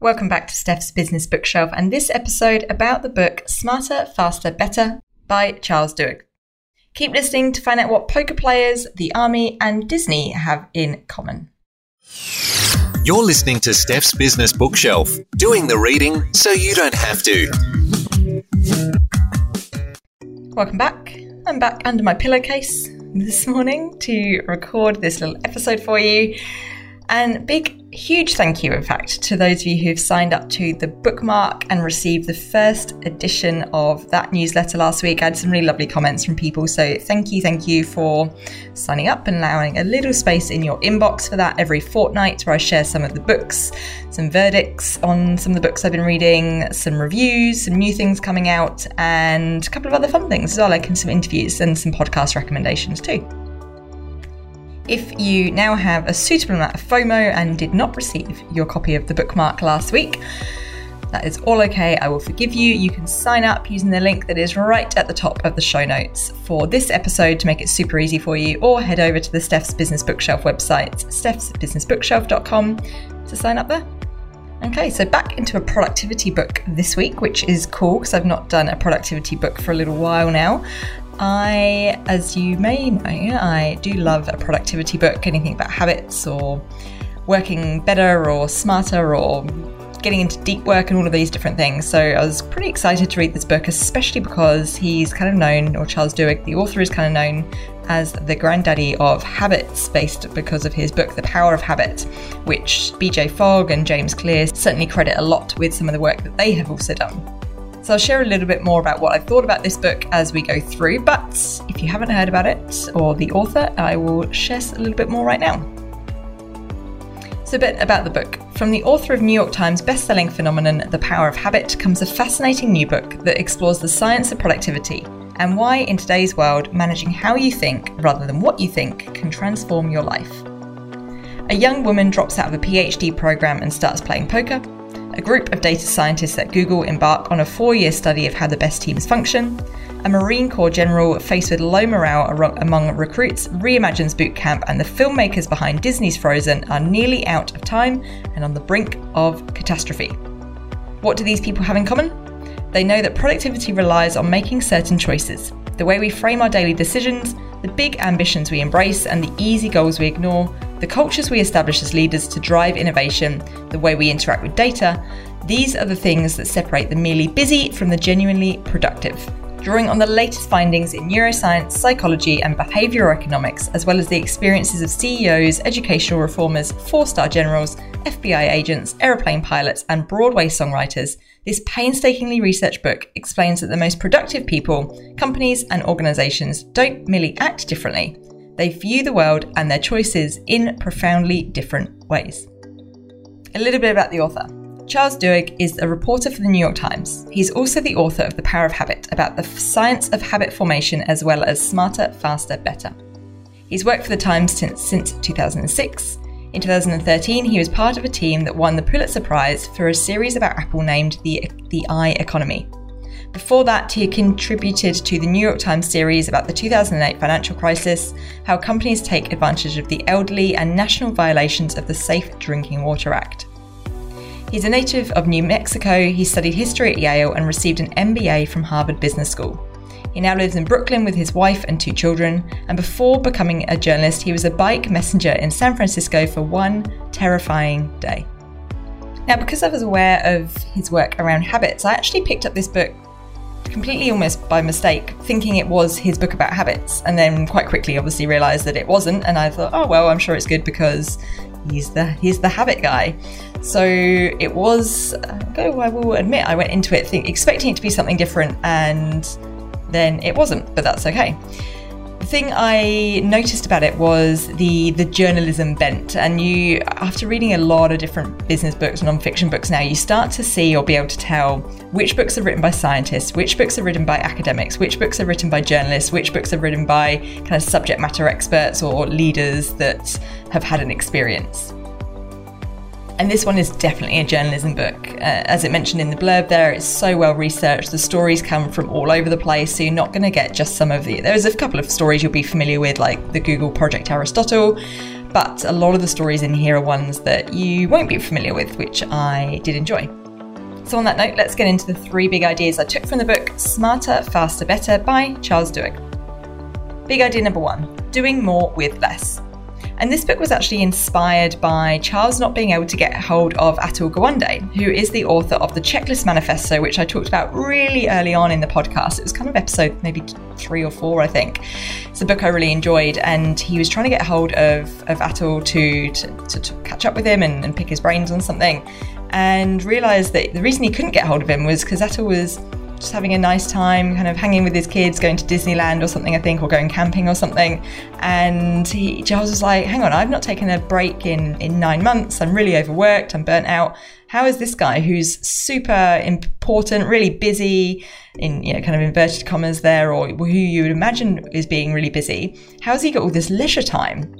Welcome back to Steph's Business Bookshelf and this episode about the book Smarter, Faster, Better by Charles Duhigg. Keep listening to find out what poker players, the army, and Disney have in common. You're listening to Steph's Business Bookshelf, doing the reading so you don't have to. Welcome back. I'm back under my pillowcase this morning to record this little episode for you. And big huge thank you, in fact, to those of you who've signed up to the bookmark and received the first edition of that newsletter last week. I had some really lovely comments from people. So thank you, thank you for signing up and allowing a little space in your inbox for that every fortnight where I share some of the books, some verdicts on some of the books I've been reading, some reviews, some new things coming out, and a couple of other fun things as well, like some interviews and some podcast recommendations too. If you now have a suitable amount of FOMO and did not receive your copy of the bookmark last week, that is all okay. I will forgive you. You can sign up using the link that is right at the top of the show notes for this episode to make it super easy for you, or head over to the Steph's Business Bookshelf website, stephsbusinessbookshelf.com, to sign up there. Okay, so back into a productivity book this week, which is cool because I've not done a productivity book for a little while now. I, as you may know, I do love a productivity book, anything about habits or working better or smarter or getting into deep work and all of these different things. So I was pretty excited to read this book, especially because he's kind of known, or Charles Duhigg, the author, is kind of known as the granddaddy of habits based because of his book, The Power of Habit, which BJ Fogg and James Clear certainly credit a lot with some of the work that they have also done. So I'll share a little bit more about what I've thought about this book as we go through. But if you haven't heard about it or the author, I will share a little bit more right now. So, a bit about the book. From the author of New York Times best-selling phenomenon The Power of Habit comes a fascinating new book that explores the science of productivity and why, in today's world, managing how you think rather than what you think can transform your life. A young woman drops out of a PhD program and starts playing poker a group of data scientists at Google embark on a four year study of how the best teams function. A Marine Corps general faced with low morale among recruits reimagines boot camp, and the filmmakers behind Disney's Frozen are nearly out of time and on the brink of catastrophe. What do these people have in common? They know that productivity relies on making certain choices the way we frame our daily decisions, the big ambitions we embrace, and the easy goals we ignore the cultures we establish as leaders to drive innovation, the way we interact with data, these are the things that separate the merely busy from the genuinely productive. Drawing on the latest findings in neuroscience, psychology, and behavioral economics, as well as the experiences of CEOs, educational reformers, four star generals, FBI agents, aeroplane pilots, and Broadway songwriters, this painstakingly researched book explains that the most productive people, companies, and organizations don't merely act differently, they view the world and their choices in profoundly different ways. A little bit about the author. Charles Duhigg is a reporter for the New York Times. He's also the author of The Power of Habit, about the science of habit formation as well as smarter, faster, better. He's worked for the Times since, since 2006. In 2013, he was part of a team that won the Pulitzer Prize for a series about Apple named The, the iEconomy. Before that, he contributed to the New York Times series about the 2008 financial crisis, how companies take advantage of the elderly, and national violations of the Safe Drinking Water Act. He's a native of New Mexico. He studied history at Yale and received an MBA from Harvard Business School. He now lives in Brooklyn with his wife and two children, and before becoming a journalist, he was a bike messenger in San Francisco for one terrifying day. Now, because I was aware of his work around habits, I actually picked up this book completely almost by mistake, thinking it was his book about habits, and then quite quickly obviously realised that it wasn't, and I thought, oh well, I'm sure it's good because he's the he's the habit guy. So it was. Uh, I will admit, I went into it think, expecting it to be something different, and then it wasn't, but that's okay. The thing I noticed about it was the the journalism bent, and you after reading a lot of different business books, non-fiction books now, you start to see or be able to tell which books are written by scientists, which books are written by academics, which books are written by journalists, which books are written by kind of subject matter experts or leaders that have had an experience. And this one is definitely a journalism book. Uh, as it mentioned in the blurb there, it's so well researched. The stories come from all over the place, so you're not going to get just some of the. There's a couple of stories you'll be familiar with, like the Google Project Aristotle, but a lot of the stories in here are ones that you won't be familiar with, which I did enjoy. So, on that note, let's get into the three big ideas I took from the book Smarter, Faster, Better by Charles Duhigg. Big idea number one doing more with less. And this book was actually inspired by Charles not being able to get hold of Atul Gawande, who is the author of the Checklist Manifesto, which I talked about really early on in the podcast. It was kind of episode maybe three or four, I think. It's a book I really enjoyed, and he was trying to get hold of, of Atul to, to, to, to catch up with him and, and pick his brains on something, and realised that the reason he couldn't get hold of him was because Atul was just having a nice time, kind of hanging with his kids, going to Disneyland or something, I think, or going camping or something. And he, Charles was like, hang on, I've not taken a break in, in nine months. I'm really overworked. I'm burnt out. How is this guy who's super important, really busy, in, you know, kind of inverted commas there, or who you would imagine is being really busy, how has he got all this leisure time?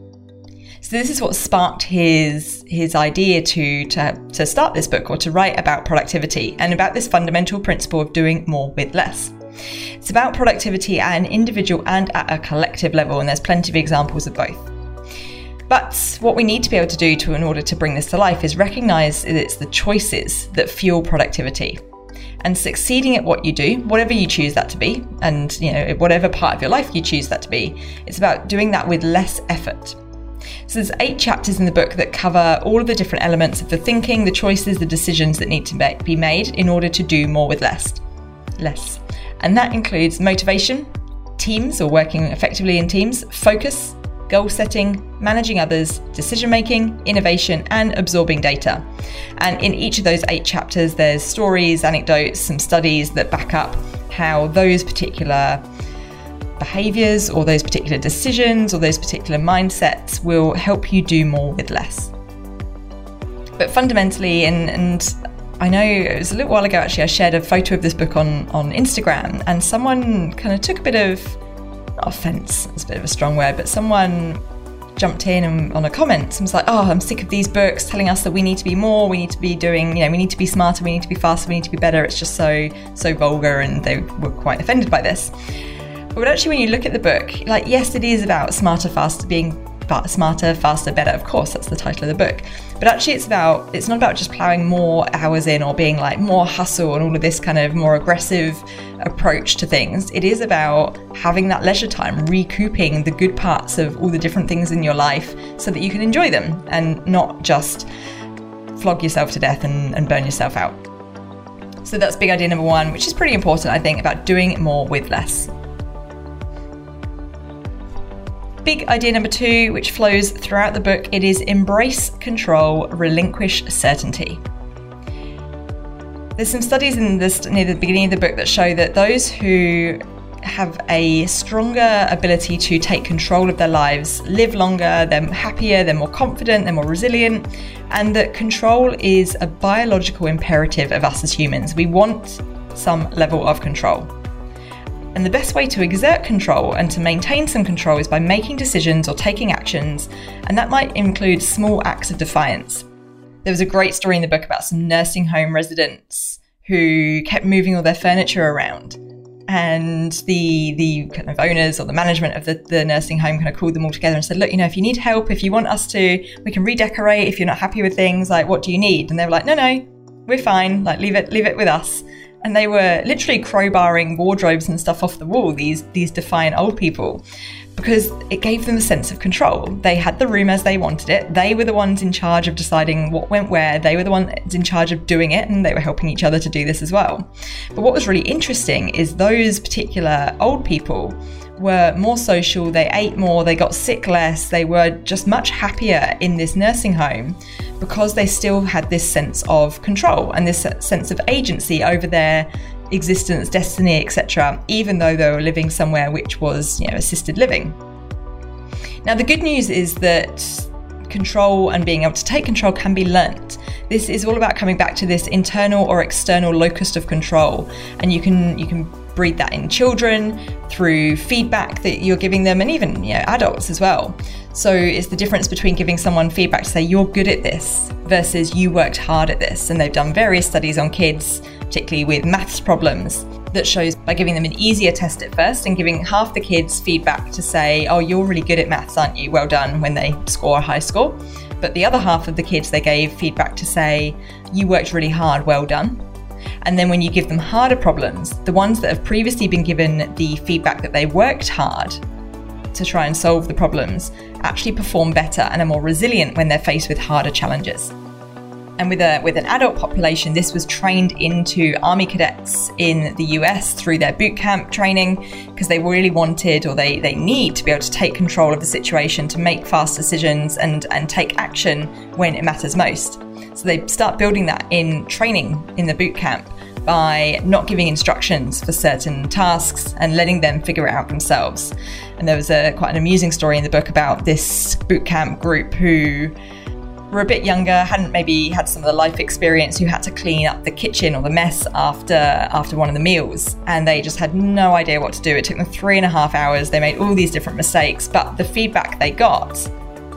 So this is what sparked his his idea to, to to start this book or to write about productivity and about this fundamental principle of doing more with less. It's about productivity at an individual and at a collective level, and there's plenty of examples of both. But what we need to be able to do to in order to bring this to life is recognize that it's the choices that fuel productivity. And succeeding at what you do, whatever you choose that to be, and you know, whatever part of your life you choose that to be, it's about doing that with less effort. So there's eight chapters in the book that cover all of the different elements of the thinking, the choices, the decisions that need to be made in order to do more with less. Less. And that includes motivation, teams or working effectively in teams, focus, goal setting, managing others, decision making, innovation, and absorbing data. And in each of those eight chapters, there's stories, anecdotes, some studies that back up how those particular behaviors or those particular decisions or those particular mindsets will help you do more with less. But fundamentally, and, and I know it was a little while ago actually, I shared a photo of this book on, on Instagram, and someone kind of took a bit of offense, it's a bit of a strong word, but someone jumped in and, on a comment and was like, Oh, I'm sick of these books telling us that we need to be more, we need to be doing, you know, we need to be smarter, we need to be faster, we need to be better. It's just so, so vulgar, and they were quite offended by this. But actually, when you look at the book, like, yes, it is about smarter, faster, being smarter, faster, better. Of course, that's the title of the book. But actually, it's about, it's not about just plowing more hours in or being like more hustle and all of this kind of more aggressive approach to things. It is about having that leisure time, recouping the good parts of all the different things in your life so that you can enjoy them and not just flog yourself to death and, and burn yourself out. So that's big idea number one, which is pretty important, I think, about doing more with less. Big idea number two, which flows throughout the book, it is embrace control, relinquish certainty. There's some studies in this near the beginning of the book that show that those who have a stronger ability to take control of their lives, live longer, they're happier, they're more confident, they're more resilient, and that control is a biological imperative of us as humans. We want some level of control. And the best way to exert control and to maintain some control is by making decisions or taking actions, and that might include small acts of defiance. There was a great story in the book about some nursing home residents who kept moving all their furniture around. And the the kind of owners or the management of the, the nursing home kind of called them all together and said, Look, you know, if you need help, if you want us to, we can redecorate. If you're not happy with things, like what do you need? And they were like, No, no, we're fine. Like leave it, leave it with us and they were literally crowbarring wardrobes and stuff off the wall these these defiant old people because it gave them a sense of control. They had the room as they wanted it. They were the ones in charge of deciding what went where. They were the ones in charge of doing it and they were helping each other to do this as well. But what was really interesting is those particular old people were more social, they ate more, they got sick less, they were just much happier in this nursing home because they still had this sense of control and this sense of agency over their existence, destiny, etc., even though they were living somewhere which was, you know, assisted living. Now, the good news is that control and being able to take control can be learnt. This is all about coming back to this internal or external locus of control, and you can you can breed that in children through feedback that you're giving them and even you know, adults as well. So it's the difference between giving someone feedback to say you're good at this versus you worked hard at this. And they've done various studies on kids, particularly with maths problems, that shows by giving them an easier test at first and giving half the kids feedback to say, Oh, you're really good at maths, aren't you? Well done when they score a high score. But the other half of the kids, they gave feedback to say, You worked really hard, well done. And then when you give them harder problems, the ones that have previously been given the feedback that they worked hard to try and solve the problems actually perform better and are more resilient when they're faced with harder challenges. And with a with an adult population, this was trained into army cadets in the US through their boot camp training because they really wanted or they, they need to be able to take control of the situation to make fast decisions and, and take action when it matters most. So they start building that in training in the boot camp by not giving instructions for certain tasks and letting them figure it out themselves. And there was a quite an amusing story in the book about this boot camp group who were a bit younger, hadn't maybe had some of the life experience, who had to clean up the kitchen or the mess after after one of the meals, and they just had no idea what to do. It took them three and a half hours. They made all these different mistakes, but the feedback they got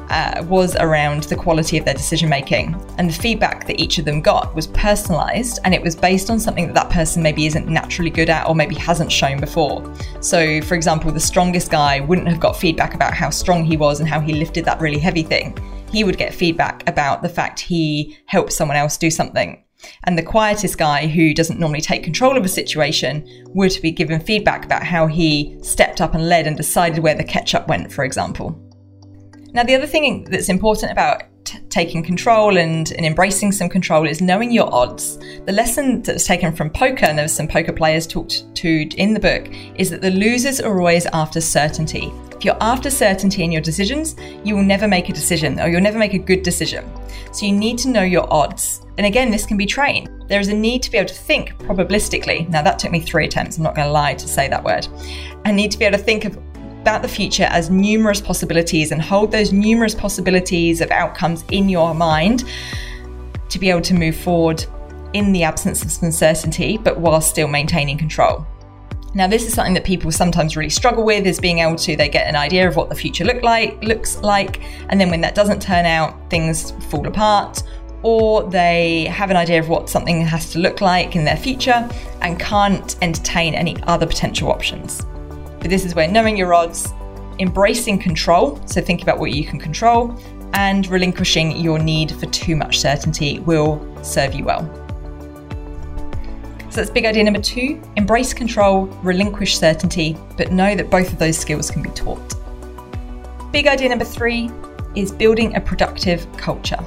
uh, was around the quality of their decision making. And the feedback that each of them got was personalized and it was based on something that that person maybe isn't naturally good at or maybe hasn't shown before. So, for example, the strongest guy wouldn't have got feedback about how strong he was and how he lifted that really heavy thing. He would get feedback about the fact he helped someone else do something. And the quietest guy who doesn't normally take control of a situation would be given feedback about how he stepped up and led and decided where the ketchup went, for example. Now, the other thing that's important about t- taking control and, and embracing some control is knowing your odds. The lesson that was taken from poker, and there was some poker players talked to in the book, is that the losers are always after certainty. If you're after certainty in your decisions, you will never make a decision or you'll never make a good decision. So you need to know your odds. And again, this can be trained. There is a need to be able to think probabilistically. Now, that took me three attempts, I'm not going to lie to say that word. I need to be able to think of about the future as numerous possibilities and hold those numerous possibilities of outcomes in your mind to be able to move forward in the absence of uncertainty, but while still maintaining control. Now, this is something that people sometimes really struggle with is being able to they get an idea of what the future look like looks like, and then when that doesn't turn out, things fall apart, or they have an idea of what something has to look like in their future and can't entertain any other potential options. But this is where knowing your odds, embracing control, so think about what you can control, and relinquishing your need for too much certainty will serve you well. So that's big idea number two embrace control, relinquish certainty, but know that both of those skills can be taught. Big idea number three is building a productive culture.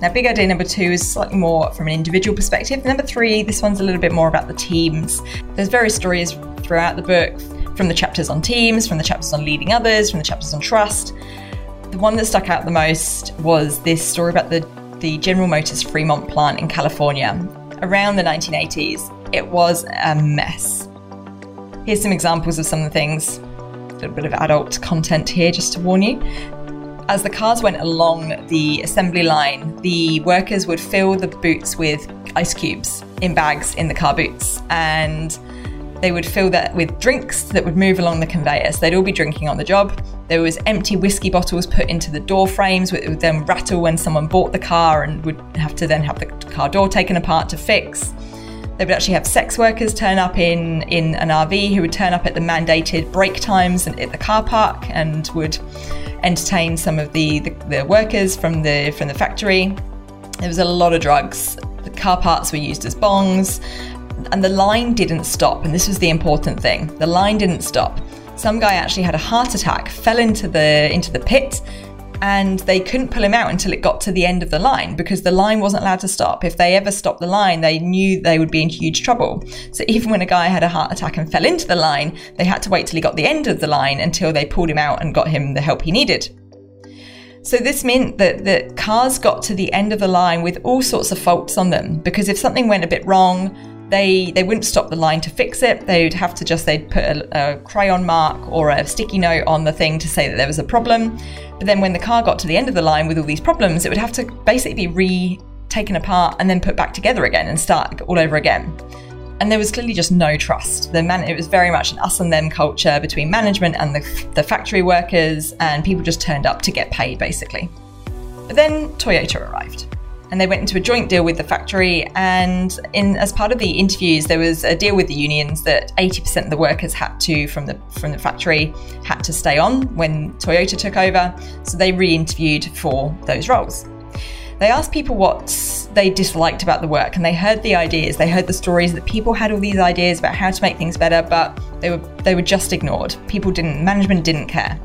Now, big idea number two is slightly more from an individual perspective. Number three, this one's a little bit more about the teams. There's various stories throughout the book from the chapters on teams, from the chapters on leading others, from the chapters on trust. The one that stuck out the most was this story about the, the General Motors Fremont plant in California. Around the 1980s, it was a mess. Here's some examples of some of the things. A little bit of adult content here, just to warn you. As the cars went along the assembly line, the workers would fill the boots with ice cubes in bags in the car boots. And they would fill that with drinks that would move along the conveyor. So they'd all be drinking on the job. There was empty whiskey bottles put into the door frames, which would then rattle when someone bought the car and would have to then have the car door taken apart to fix. They would actually have sex workers turn up in, in an RV who would turn up at the mandated break times at the car park and would entertain some of the, the, the workers from the from the factory. There was a lot of drugs. The car parts were used as bongs and the line didn't stop. And this was the important thing the line didn't stop. Some guy actually had a heart attack, fell into the, into the pit, and they couldn't pull him out until it got to the end of the line because the line wasn't allowed to stop. If they ever stopped the line, they knew they would be in huge trouble. So even when a guy had a heart attack and fell into the line, they had to wait till he got the end of the line until they pulled him out and got him the help he needed. So this meant that, that cars got to the end of the line with all sorts of faults on them because if something went a bit wrong, they they wouldn't stop the line to fix it. They'd have to just they'd put a, a, crayon mark or a sticky note on the thing to say that there was a problem. But then when the car got to the end of the line with all these problems, it would have to basically be re taken apart and then put back together again and start all over again. And there was clearly just no trust. The man, it was very much an us and them culture between management and the, the factory workers, and people just turned up to get paid basically. But then Toyota arrived. And they went into a joint deal with the factory. And in as part of the interviews, there was a deal with the unions that 80% of the workers had to from the from the factory had to stay on when Toyota took over. So they re-interviewed for those roles. They asked people what they disliked about the work, and they heard the ideas. They heard the stories that people had all these ideas about how to make things better, but they were they were just ignored. People didn't, management didn't care.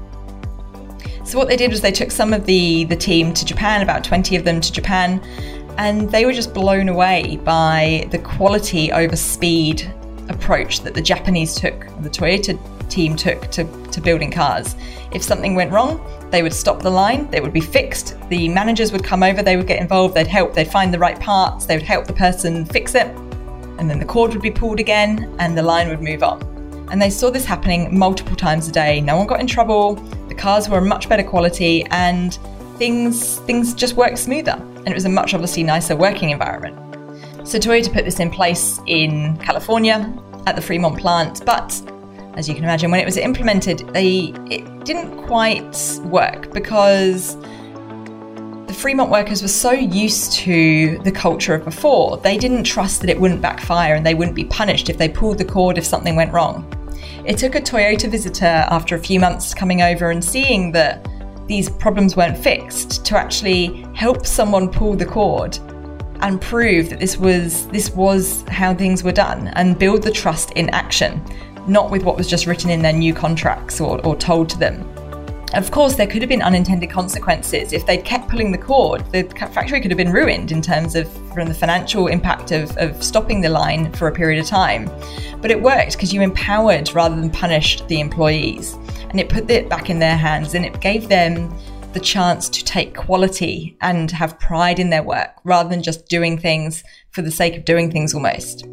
So what they did was they took some of the the team to Japan, about 20 of them to Japan, and they were just blown away by the quality over speed approach that the Japanese took, the Toyota team took to, to building cars. If something went wrong, they would stop the line, they would be fixed, the managers would come over, they would get involved, they'd help, they'd find the right parts, they would help the person fix it, and then the cord would be pulled again and the line would move on. And they saw this happening multiple times a day. No one got in trouble, the cars were much better quality, and things things just worked smoother. And it was a much obviously nicer working environment. So Toyota put this in place in California at the Fremont plant, but as you can imagine, when it was implemented, they it didn't quite work because the Fremont workers were so used to the culture of before, they didn't trust that it wouldn't backfire and they wouldn't be punished if they pulled the cord if something went wrong. It took a Toyota visitor after a few months coming over and seeing that these problems weren't fixed to actually help someone pull the cord and prove that this was this was how things were done and build the trust in action not with what was just written in their new contracts or, or told to them. Of course, there could have been unintended consequences. If they'd kept pulling the cord, the factory could have been ruined in terms of from the financial impact of, of stopping the line for a period of time. But it worked because you empowered rather than punished the employees. And it put it back in their hands and it gave them the chance to take quality and have pride in their work rather than just doing things for the sake of doing things almost.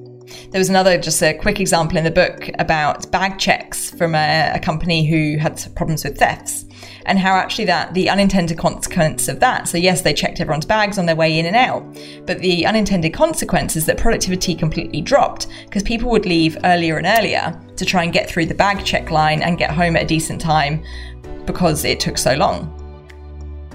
There was another, just a quick example in the book about bag checks from a, a company who had problems with thefts and how actually that the unintended consequence of that. So yes, they checked everyone's bags on their way in and out, but the unintended consequence is that productivity completely dropped because people would leave earlier and earlier to try and get through the bag check line and get home at a decent time because it took so long.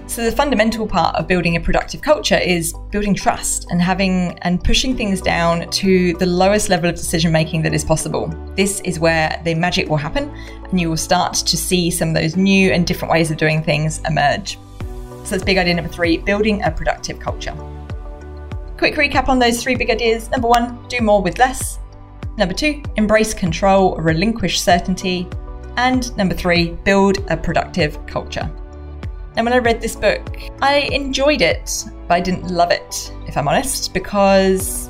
So the fundamental part of building a productive culture is building trust and having and pushing things down to the lowest level of decision making that is possible. This is where the magic will happen and you will start to see some of those new and different ways of doing things emerge. So that's big idea number 3, building a productive culture. Quick recap on those three big ideas. Number 1, do more with less. Number 2, embrace control, relinquish certainty. And number 3, build a productive culture. And when I read this book, I enjoyed it, but I didn't love it, if I'm honest, because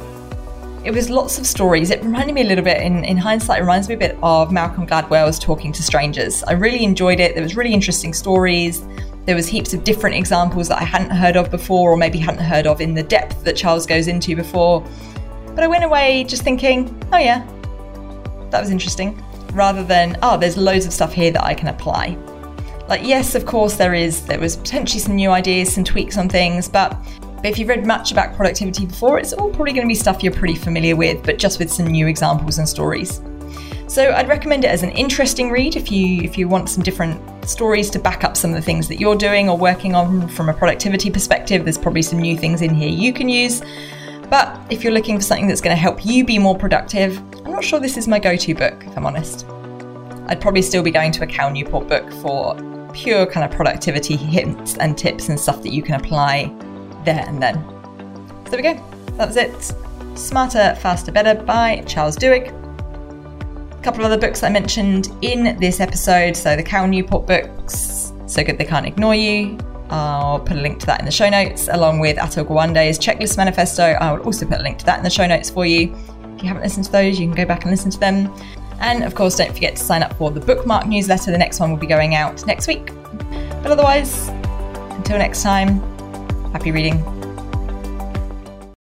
it was lots of stories. It reminded me a little bit, in, in hindsight, it reminds me a bit of Malcolm Gladwell's Talking to Strangers. I really enjoyed it. There was really interesting stories. There was heaps of different examples that I hadn't heard of before, or maybe hadn't heard of in the depth that Charles goes into before. But I went away just thinking, oh yeah, that was interesting, rather than, oh, there's loads of stuff here that I can apply. Like, yes, of course, there is, there was potentially some new ideas, some tweaks on things, but but if you've read much about productivity before, it's all probably going to be stuff you're pretty familiar with, but just with some new examples and stories. So I'd recommend it as an interesting read if you if you want some different stories to back up some of the things that you're doing or working on from a productivity perspective. There's probably some new things in here you can use. But if you're looking for something that's going to help you be more productive, I'm not sure this is my go-to book, if I'm honest. I'd probably still be going to a Cal Newport book for pure kind of productivity hints and tips and stuff that you can apply there and then. So there we go. That was it. Smarter, Faster, Better by Charles Duhigg. A couple of other books I mentioned in this episode. So the Cal Newport books, So Good They Can't Ignore You. I'll put a link to that in the show notes, along with Atul Gawande's Checklist Manifesto. I will also put a link to that in the show notes for you. If you haven't listened to those, you can go back and listen to them. And of course, don't forget to sign up for the bookmark newsletter. The next one will be going out next week. But otherwise, until next time, happy reading.